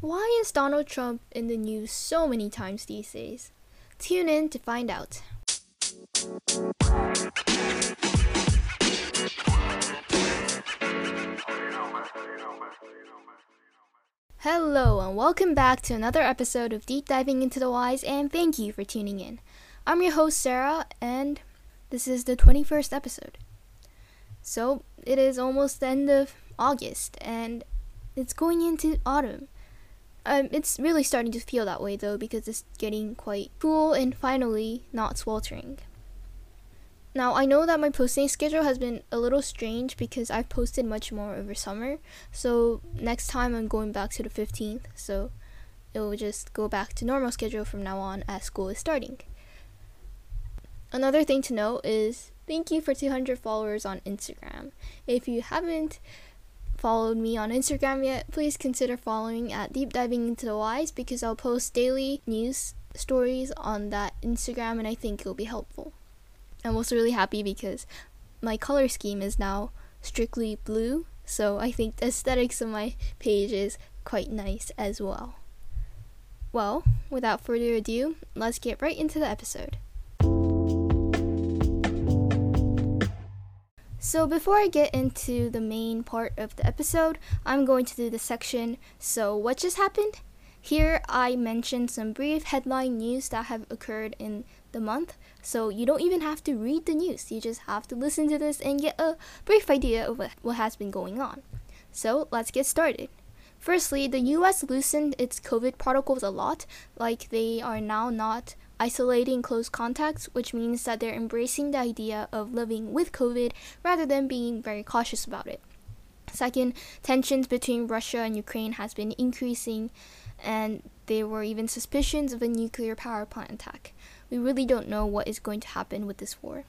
Why is Donald Trump in the news so many times these days? Tune in to find out. Hello, and welcome back to another episode of Deep Diving into the Whys, and thank you for tuning in. I'm your host, Sarah, and this is the 21st episode. So, it is almost the end of August, and it's going into autumn. Um, it's really starting to feel that way though because it's getting quite cool and finally not sweltering. Now, I know that my posting schedule has been a little strange because I've posted much more over summer. So, next time I'm going back to the 15th, so it will just go back to normal schedule from now on as school is starting. Another thing to note is thank you for 200 followers on Instagram. If you haven't followed me on Instagram yet, please consider following at Deep Diving into the Whys because I'll post daily news stories on that Instagram and I think it'll be helpful. I'm also really happy because my color scheme is now strictly blue, so I think the aesthetics of my page is quite nice as well. Well, without further ado, let's get right into the episode. So, before I get into the main part of the episode, I'm going to do the section So, what just happened? Here, I mention some brief headline news that have occurred in the month. So, you don't even have to read the news, you just have to listen to this and get a brief idea of what has been going on. So, let's get started. Firstly, the US loosened its COVID protocols a lot, like they are now not isolating close contacts, which means that they're embracing the idea of living with COVID rather than being very cautious about it. Second, tensions between Russia and Ukraine has been increasing, and there were even suspicions of a nuclear power plant attack. We really don't know what is going to happen with this war.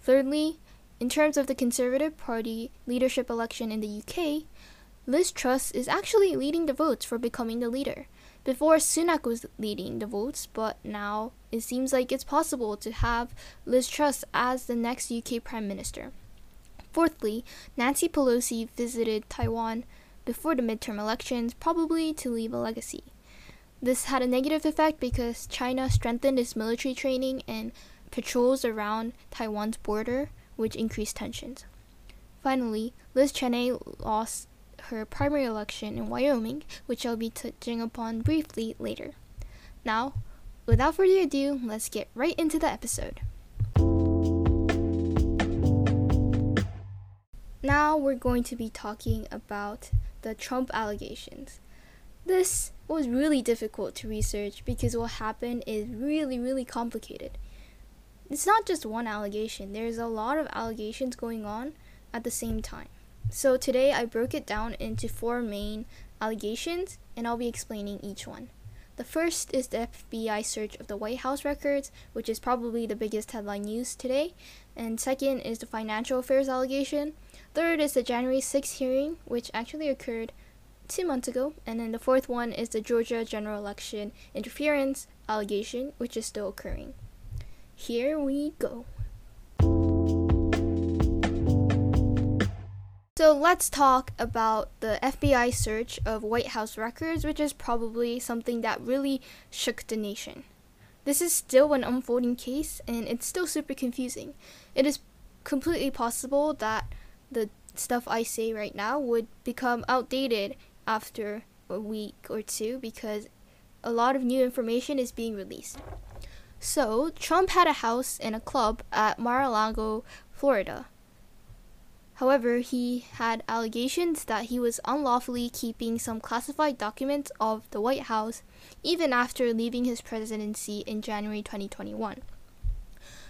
Thirdly, in terms of the Conservative Party leadership election in the UK, Liz Truss is actually leading the votes for becoming the leader. Before, Sunak was leading the votes, but now it seems like it's possible to have Liz Truss as the next UK Prime Minister. Fourthly, Nancy Pelosi visited Taiwan before the midterm elections, probably to leave a legacy. This had a negative effect because China strengthened its military training and patrols around Taiwan's border, which increased tensions. Finally, Liz Cheney lost her primary election in Wyoming, which I'll be touching upon briefly later. Now, without further ado, let's get right into the episode. Now we're going to be talking about the Trump allegations. This was really difficult to research because what happened is really, really complicated. It's not just one allegation, there's a lot of allegations going on at the same time. So today I broke it down into four main allegations and I'll be explaining each one. The first is the FBI search of the White House records, which is probably the biggest headline news today. And second is the financial affairs allegation. Third is the January 6th hearing, which actually occurred two months ago. And then the fourth one is the Georgia general election interference allegation, which is still occurring. Here we go. So let's talk about the FBI search of White House records, which is probably something that really shook the nation. This is still an unfolding case and it's still super confusing. It is completely possible that the stuff I say right now would become outdated after a week or two because a lot of new information is being released. So, Trump had a house and a club at Mar a Lago, Florida. However, he had allegations that he was unlawfully keeping some classified documents of the White House even after leaving his presidency in January 2021.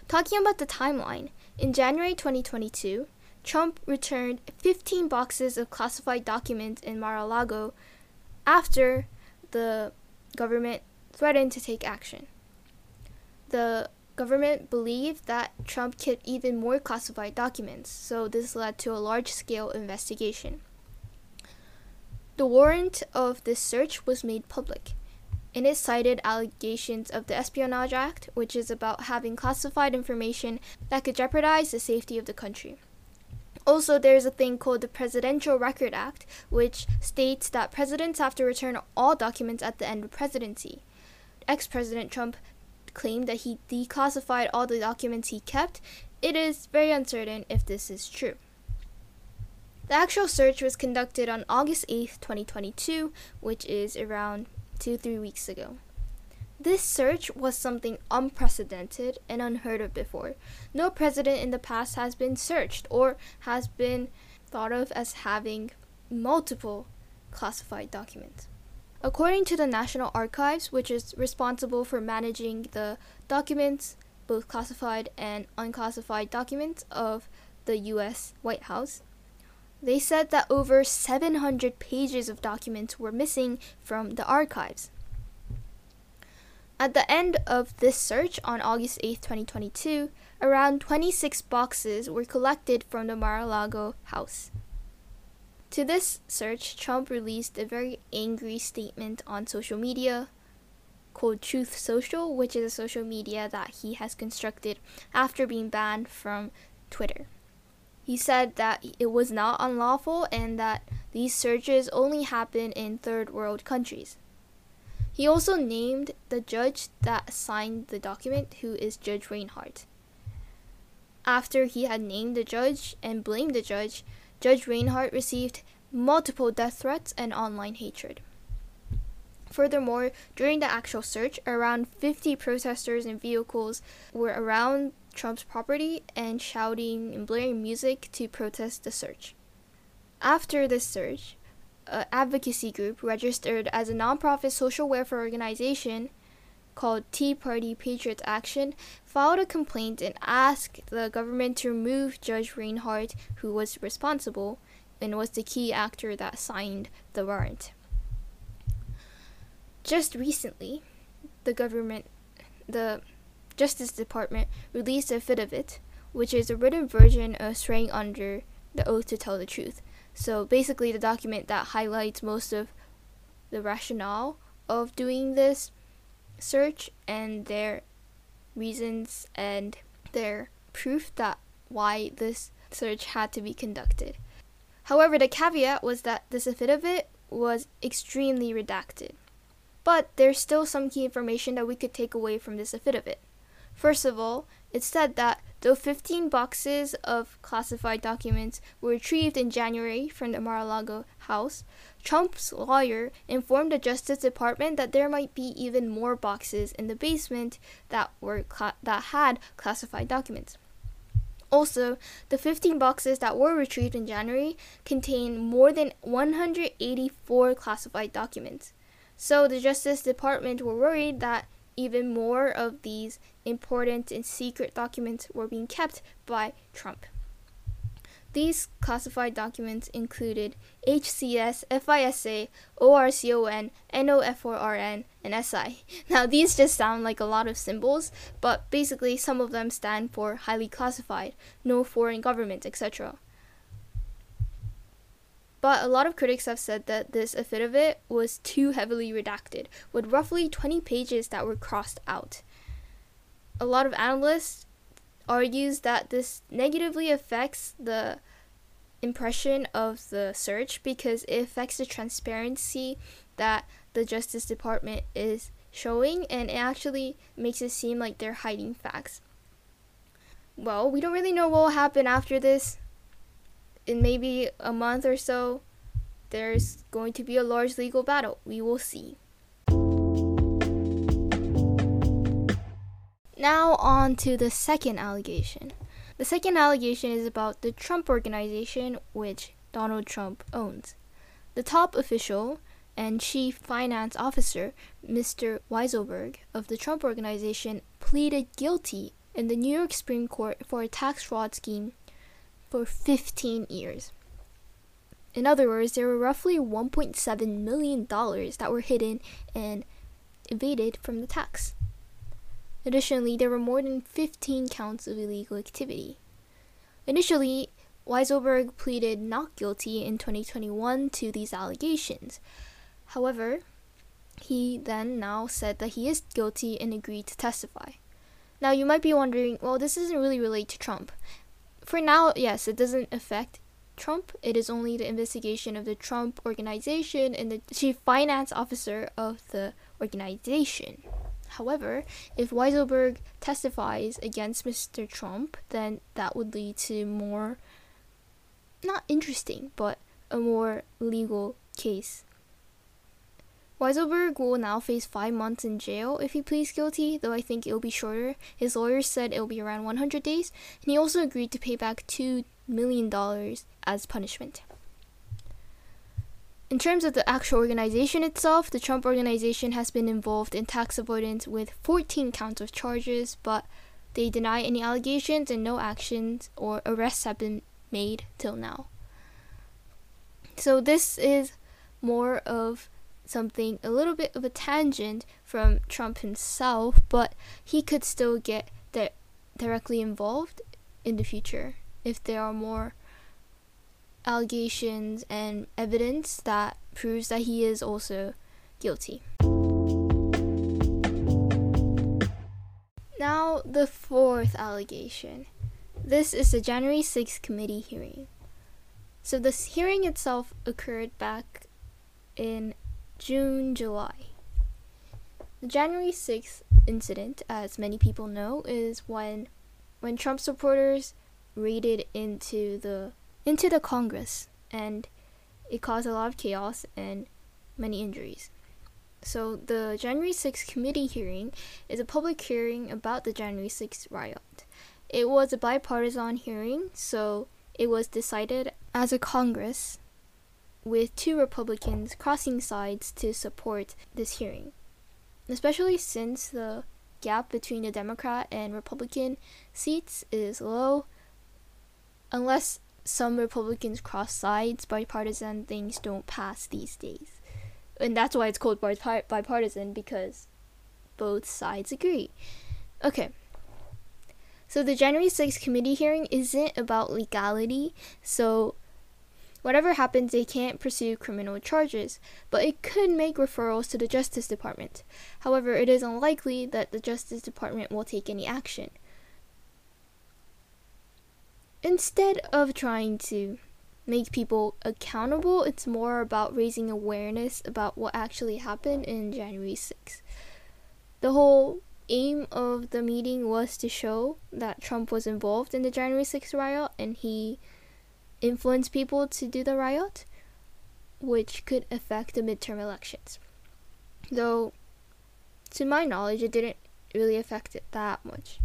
Talking about the timeline, in January 2022, Trump returned 15 boxes of classified documents in Mar a Lago after the government threatened to take action. The government believed that Trump kept even more classified documents, so this led to a large scale investigation. The warrant of this search was made public, and it cited allegations of the Espionage Act, which is about having classified information that could jeopardize the safety of the country. Also, there's a thing called the Presidential Record Act, which states that presidents have to return all documents at the end of presidency. Ex President Trump claimed that he declassified all the documents he kept. It is very uncertain if this is true. The actual search was conducted on August 8, 2022, which is around two, three weeks ago. This search was something unprecedented and unheard of before. No president in the past has been searched or has been thought of as having multiple classified documents. According to the National Archives, which is responsible for managing the documents, both classified and unclassified documents of the US White House, they said that over 700 pages of documents were missing from the archives. At the end of this search on August 8, 2022, around 26 boxes were collected from the Mar a Lago house. To this search, Trump released a very angry statement on social media called Truth Social, which is a social media that he has constructed after being banned from Twitter. He said that it was not unlawful and that these searches only happen in third world countries. He also named the judge that signed the document, who is Judge Reinhardt. After he had named the judge and blamed the judge, Judge Reinhardt received multiple death threats and online hatred. Furthermore, during the actual search, around 50 protesters and vehicles were around Trump's property and shouting and blaring music to protest the search. After this search, an advocacy group registered as a nonprofit social welfare organization called Tea Party Patriots Action filed a complaint and asked the government to remove Judge Reinhardt, who was responsible and was the key actor that signed the warrant. Just recently, the government, the Justice Department, released a affidavit, which is a written version of swearing under the oath to tell the truth. So basically, the document that highlights most of the rationale of doing this search and their reasons and their proof that why this search had to be conducted. However, the caveat was that this affidavit was extremely redacted. But there's still some key information that we could take away from this affidavit. First of all, it said that though 15 boxes of classified documents were retrieved in January from the Mar-a-Lago house, Trump's lawyer informed the Justice Department that there might be even more boxes in the basement that were cla- that had classified documents. Also, the 15 boxes that were retrieved in January contain more than 184 classified documents. So the Justice Department were worried that even more of these important and secret documents were being kept by Trump. These classified documents included HCS, FISA, ORCON, NOFORN, and SI. Now, these just sound like a lot of symbols, but basically, some of them stand for highly classified, no foreign government, etc. But a lot of critics have said that this affidavit was too heavily redacted, with roughly 20 pages that were crossed out. A lot of analysts argues that this negatively affects the impression of the search because it affects the transparency that the Justice Department is showing and it actually makes it seem like they're hiding facts. Well, we don't really know what will happen after this in maybe a month or so, there's going to be a large legal battle. We will see. Now, on to the second allegation. The second allegation is about the Trump Organization, which Donald Trump owns. The top official and chief finance officer, Mr. Weisselberg, of the Trump Organization, pleaded guilty in the New York Supreme Court for a tax fraud scheme for 15 years. In other words, there were roughly $1.7 million that were hidden and evaded from the tax. Additionally, there were more than 15 counts of illegal activity. Initially, Weisselberg pleaded not guilty in 2021 to these allegations. However, he then now said that he is guilty and agreed to testify. Now, you might be wondering, well, this doesn't really relate to Trump for now, yes, it doesn't affect Trump. It is only the investigation of the Trump organization and the chief finance officer of the organization. However, if Weisselberg testifies against Mr. Trump, then that would lead to more, not interesting, but a more legal case. Weisselberg will now face five months in jail if he pleads guilty, though I think it'll be shorter. His lawyers said it'll be around 100 days, and he also agreed to pay back $2 million as punishment. In terms of the actual organization itself, the Trump organization has been involved in tax avoidance with 14 counts of charges, but they deny any allegations and no actions or arrests have been made till now. So this is more of something a little bit of a tangent from Trump himself, but he could still get di- directly involved in the future if there are more allegations and evidence that proves that he is also guilty. Now, the fourth allegation. This is the January 6th committee hearing. So, this hearing itself occurred back in June, July. The January 6th incident, as many people know, is when when Trump supporters raided into the into the Congress, and it caused a lot of chaos and many injuries. So, the January 6th committee hearing is a public hearing about the January 6th riot. It was a bipartisan hearing, so it was decided as a Congress with two Republicans crossing sides to support this hearing. Especially since the gap between the Democrat and Republican seats is low, unless some Republicans cross sides, bipartisan things don't pass these days. And that's why it's called bipartisan because both sides agree. Okay. So the January 6th committee hearing isn't about legality, so whatever happens, they can't pursue criminal charges, but it could make referrals to the Justice Department. However, it is unlikely that the Justice Department will take any action instead of trying to make people accountable, it's more about raising awareness about what actually happened in January 6th. The whole aim of the meeting was to show that Trump was involved in the January 6th riot and he influenced people to do the riot, which could affect the midterm elections. Though, to my knowledge, it didn't really affect it that much.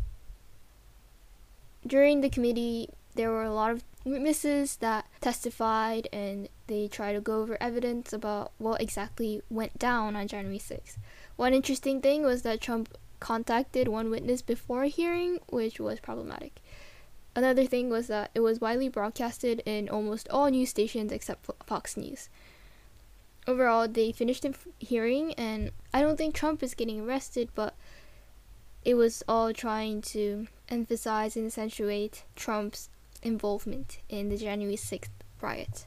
During the committee there were a lot of witnesses that testified and they tried to go over evidence about what exactly went down on January 6th. One interesting thing was that Trump contacted one witness before a hearing, which was problematic. Another thing was that it was widely broadcasted in almost all news stations except Fox News. Overall, they finished the hearing, and I don't think Trump is getting arrested, but it was all trying to emphasize and accentuate Trump's involvement in the January 6th riot.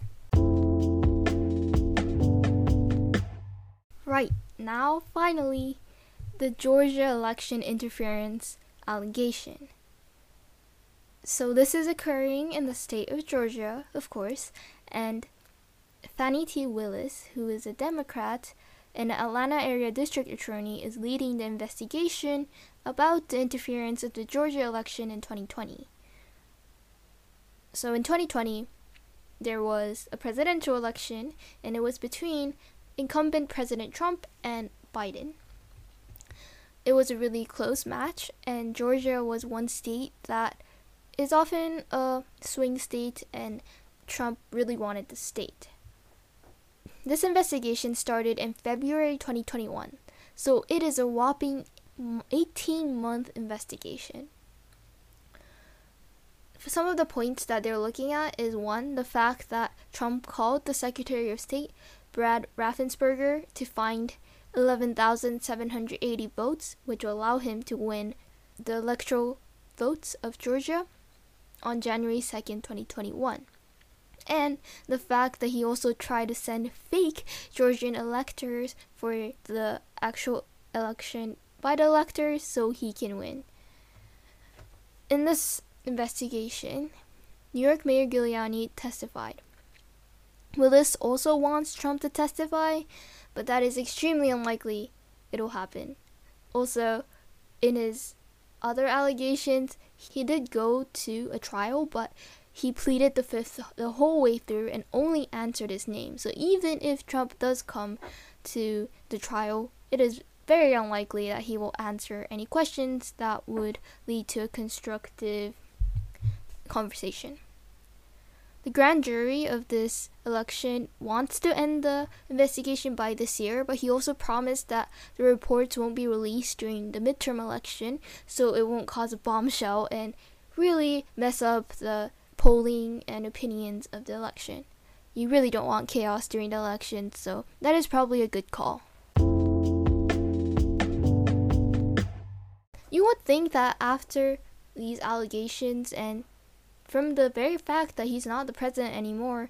Right, now finally, the Georgia election interference allegation. So, this is occurring in the state of Georgia, of course, and Fani T. Willis, who is a Democrat and Atlanta area district attorney, is leading the investigation about the interference of the Georgia election in 2020. So in 2020, there was a presidential election, and it was between incumbent President Trump and Biden. It was a really close match, and Georgia was one state that is often a swing state, and Trump really wanted the state. This investigation started in February 2021, so it is a whopping 18 month investigation some of the points that they're looking at is one, the fact that Trump called the Secretary of State, Brad Raffensperger, to find 11,780 votes, which will allow him to win the electoral votes of Georgia on January 2nd, 2021. And the fact that he also tried to send fake Georgian electors for the actual election by the electors so he can win. In this investigation, New York Mayor Giuliani testified. Willis also wants Trump to testify, but that is extremely unlikely it'll happen. Also, in his other allegations, he did go to a trial, but he pleaded the fifth the whole way through and only answered his name. So even if Trump does come to the trial, it is very unlikely that he will answer any questions that would lead to a constructive conversation. The grand jury of this election wants to end the investigation by this year, but he also promised that the reports won't be released during the midterm election, so it won't cause a bombshell and really mess up the polling and opinions of the election. You really don't want chaos during the election, so that is probably a good call. You would think that after these allegations and from the very fact that he's not the president anymore,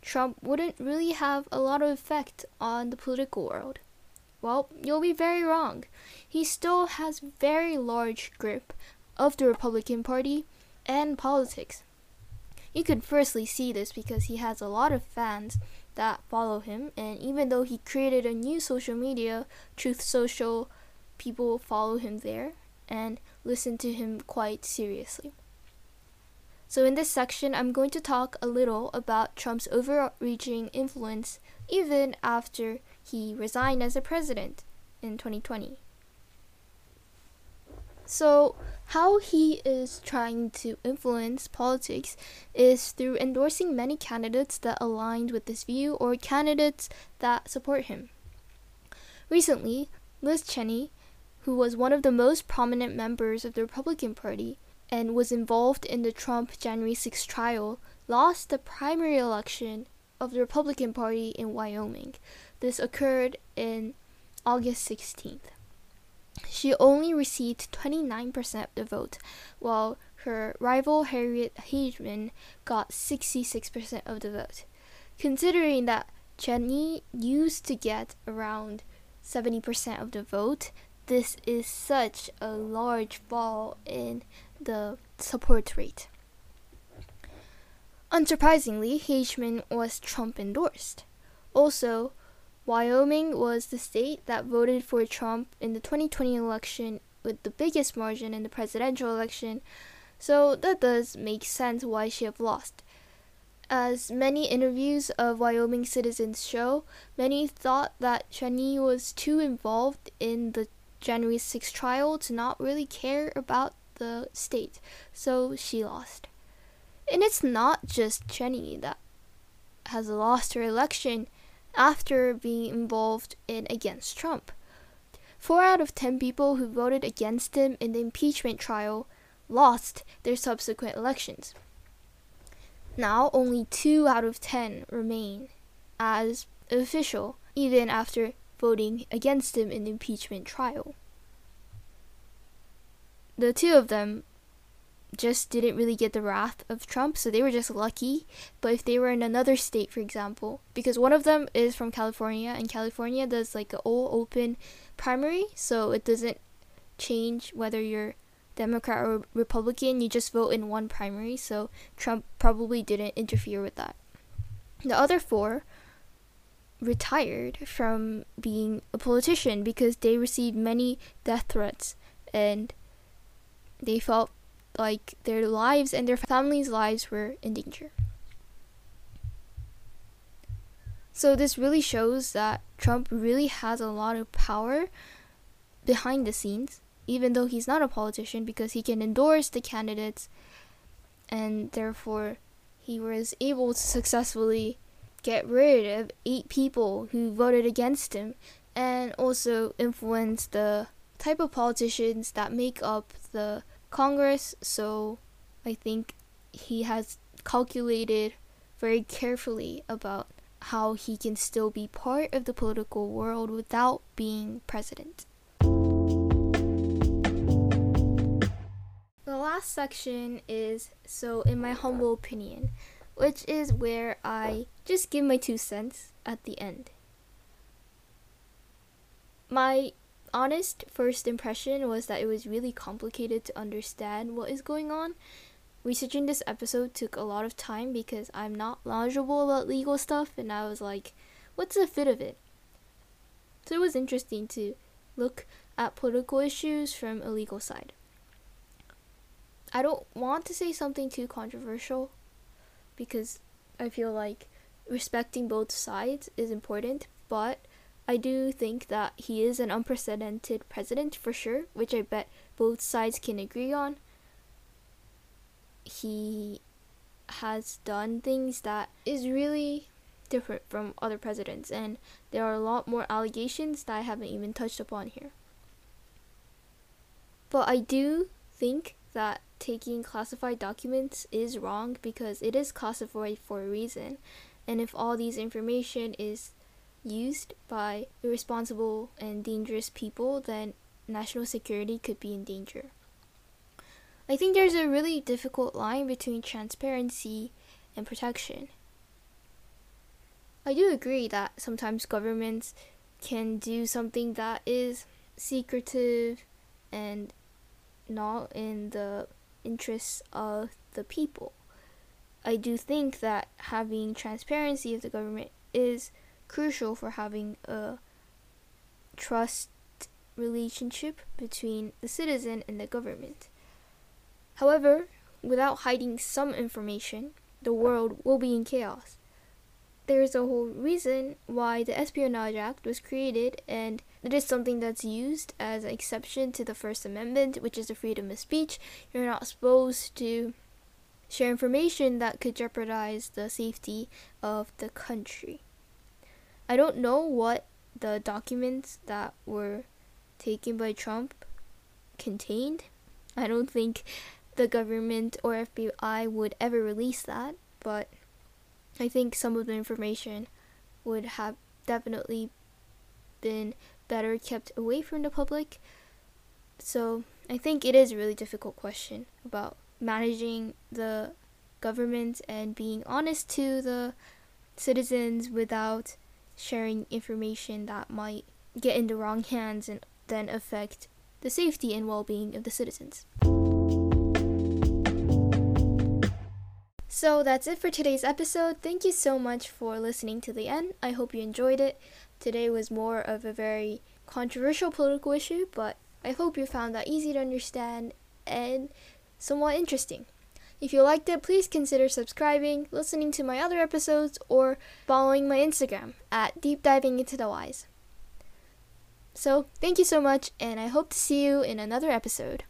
Trump wouldn't really have a lot of effect on the political world. Well, you'll be very wrong. He still has very large grip of the Republican Party and politics. You can firstly see this because he has a lot of fans that follow him, and even though he created a new social media, Truth Social, people follow him there and listen to him quite seriously. So, in this section, I'm going to talk a little about Trump's overreaching influence even after he resigned as a president in 2020. So, how he is trying to influence politics is through endorsing many candidates that aligned with this view or candidates that support him. Recently, Liz Cheney, who was one of the most prominent members of the Republican Party, and was involved in the Trump January 6 trial, lost the primary election of the Republican Party in Wyoming. This occurred in August 16th. She only received 29% of the vote, while her rival Harriet Hageman got 66% of the vote. Considering that Cheney used to get around 70% of the vote, this is such a large fall in the support rate. Unsurprisingly, Hageman was Trump endorsed. Also, Wyoming was the state that voted for Trump in the 2020 election with the biggest margin in the presidential election, so that does make sense why she have lost. As many interviews of Wyoming citizens show, many thought that Cheney was too involved in the January 6 trial to not really care about the state, so she lost. And it's not just Cheney that has lost her election after being involved in against Trump. Four out of ten people who voted against him in the impeachment trial lost their subsequent elections. Now, only two out of ten remain as official, even after voting against him in the impeachment trial the two of them just didn't really get the wrath of Trump, so they were just lucky. But if they were in another state, for example, because one of them is from California, and California does like an all open primary, so it doesn't change whether you're Democrat or Republican, you just vote in one primary, so Trump probably didn't interfere with that. The other four retired from being a politician because they received many death threats and they felt like their lives and their families' lives were in danger. So, this really shows that Trump really has a lot of power behind the scenes, even though he's not a politician, because he can endorse the candidates and therefore he was able to successfully get rid of eight people who voted against him and also influence the type of politicians that make up the Congress, so I think he has calculated very carefully about how he can still be part of the political world without being president. The last section is so, in my humble opinion, which is where I just give my two cents at the end. My honest first impression was that it was really complicated to understand what is going on. researching this episode took a lot of time because I'm not knowledgeable about legal stuff, and I was like, what's the fit of it? So it was interesting to look at political issues from a legal side. I don't want to say something too controversial because I feel like respecting both sides is important, but I do think that he is an unprecedented president for sure, which I bet both sides can agree on. He has done things that is really different from other presidents, and there are a lot more allegations that I haven't even touched upon here. But I do think that taking classified documents is wrong because it is classified for a reason. And if all these information is used by irresponsible and dangerous people, then national security could be in danger. I think there's a really difficult line between transparency and protection. I do agree that sometimes governments can do something that is secretive and not in the interests of the people. I do think that having transparency of the government is crucial for having a trust relationship between the citizen and the government. However, without hiding some information, the world will be in chaos. There is a whole reason why the Espionage Act was created, and it is something that's used as an exception to the First Amendment, which is the freedom of speech. You're not supposed to share information that could jeopardize the safety of the country. I don't know what the documents that were taken by Trump contained. I don't think the government or FBI would ever release that, but I think some of the information would have definitely been better kept away from the public. So I think it is a really difficult question about managing the government and being honest to the citizens without sharing information that might get in the wrong hands and then affect the safety and well being of the citizens. So that's it for today's episode. Thank you so much for listening to the end. I hope you enjoyed it. Today was more of a very controversial political issue, but I hope you found that easy to understand and somewhat interesting. If you liked it, please consider subscribing, listening to my other episodes, or following my Instagram at Deep Diving Into the Whys. So, thank you so much, and I hope to see you in another episode.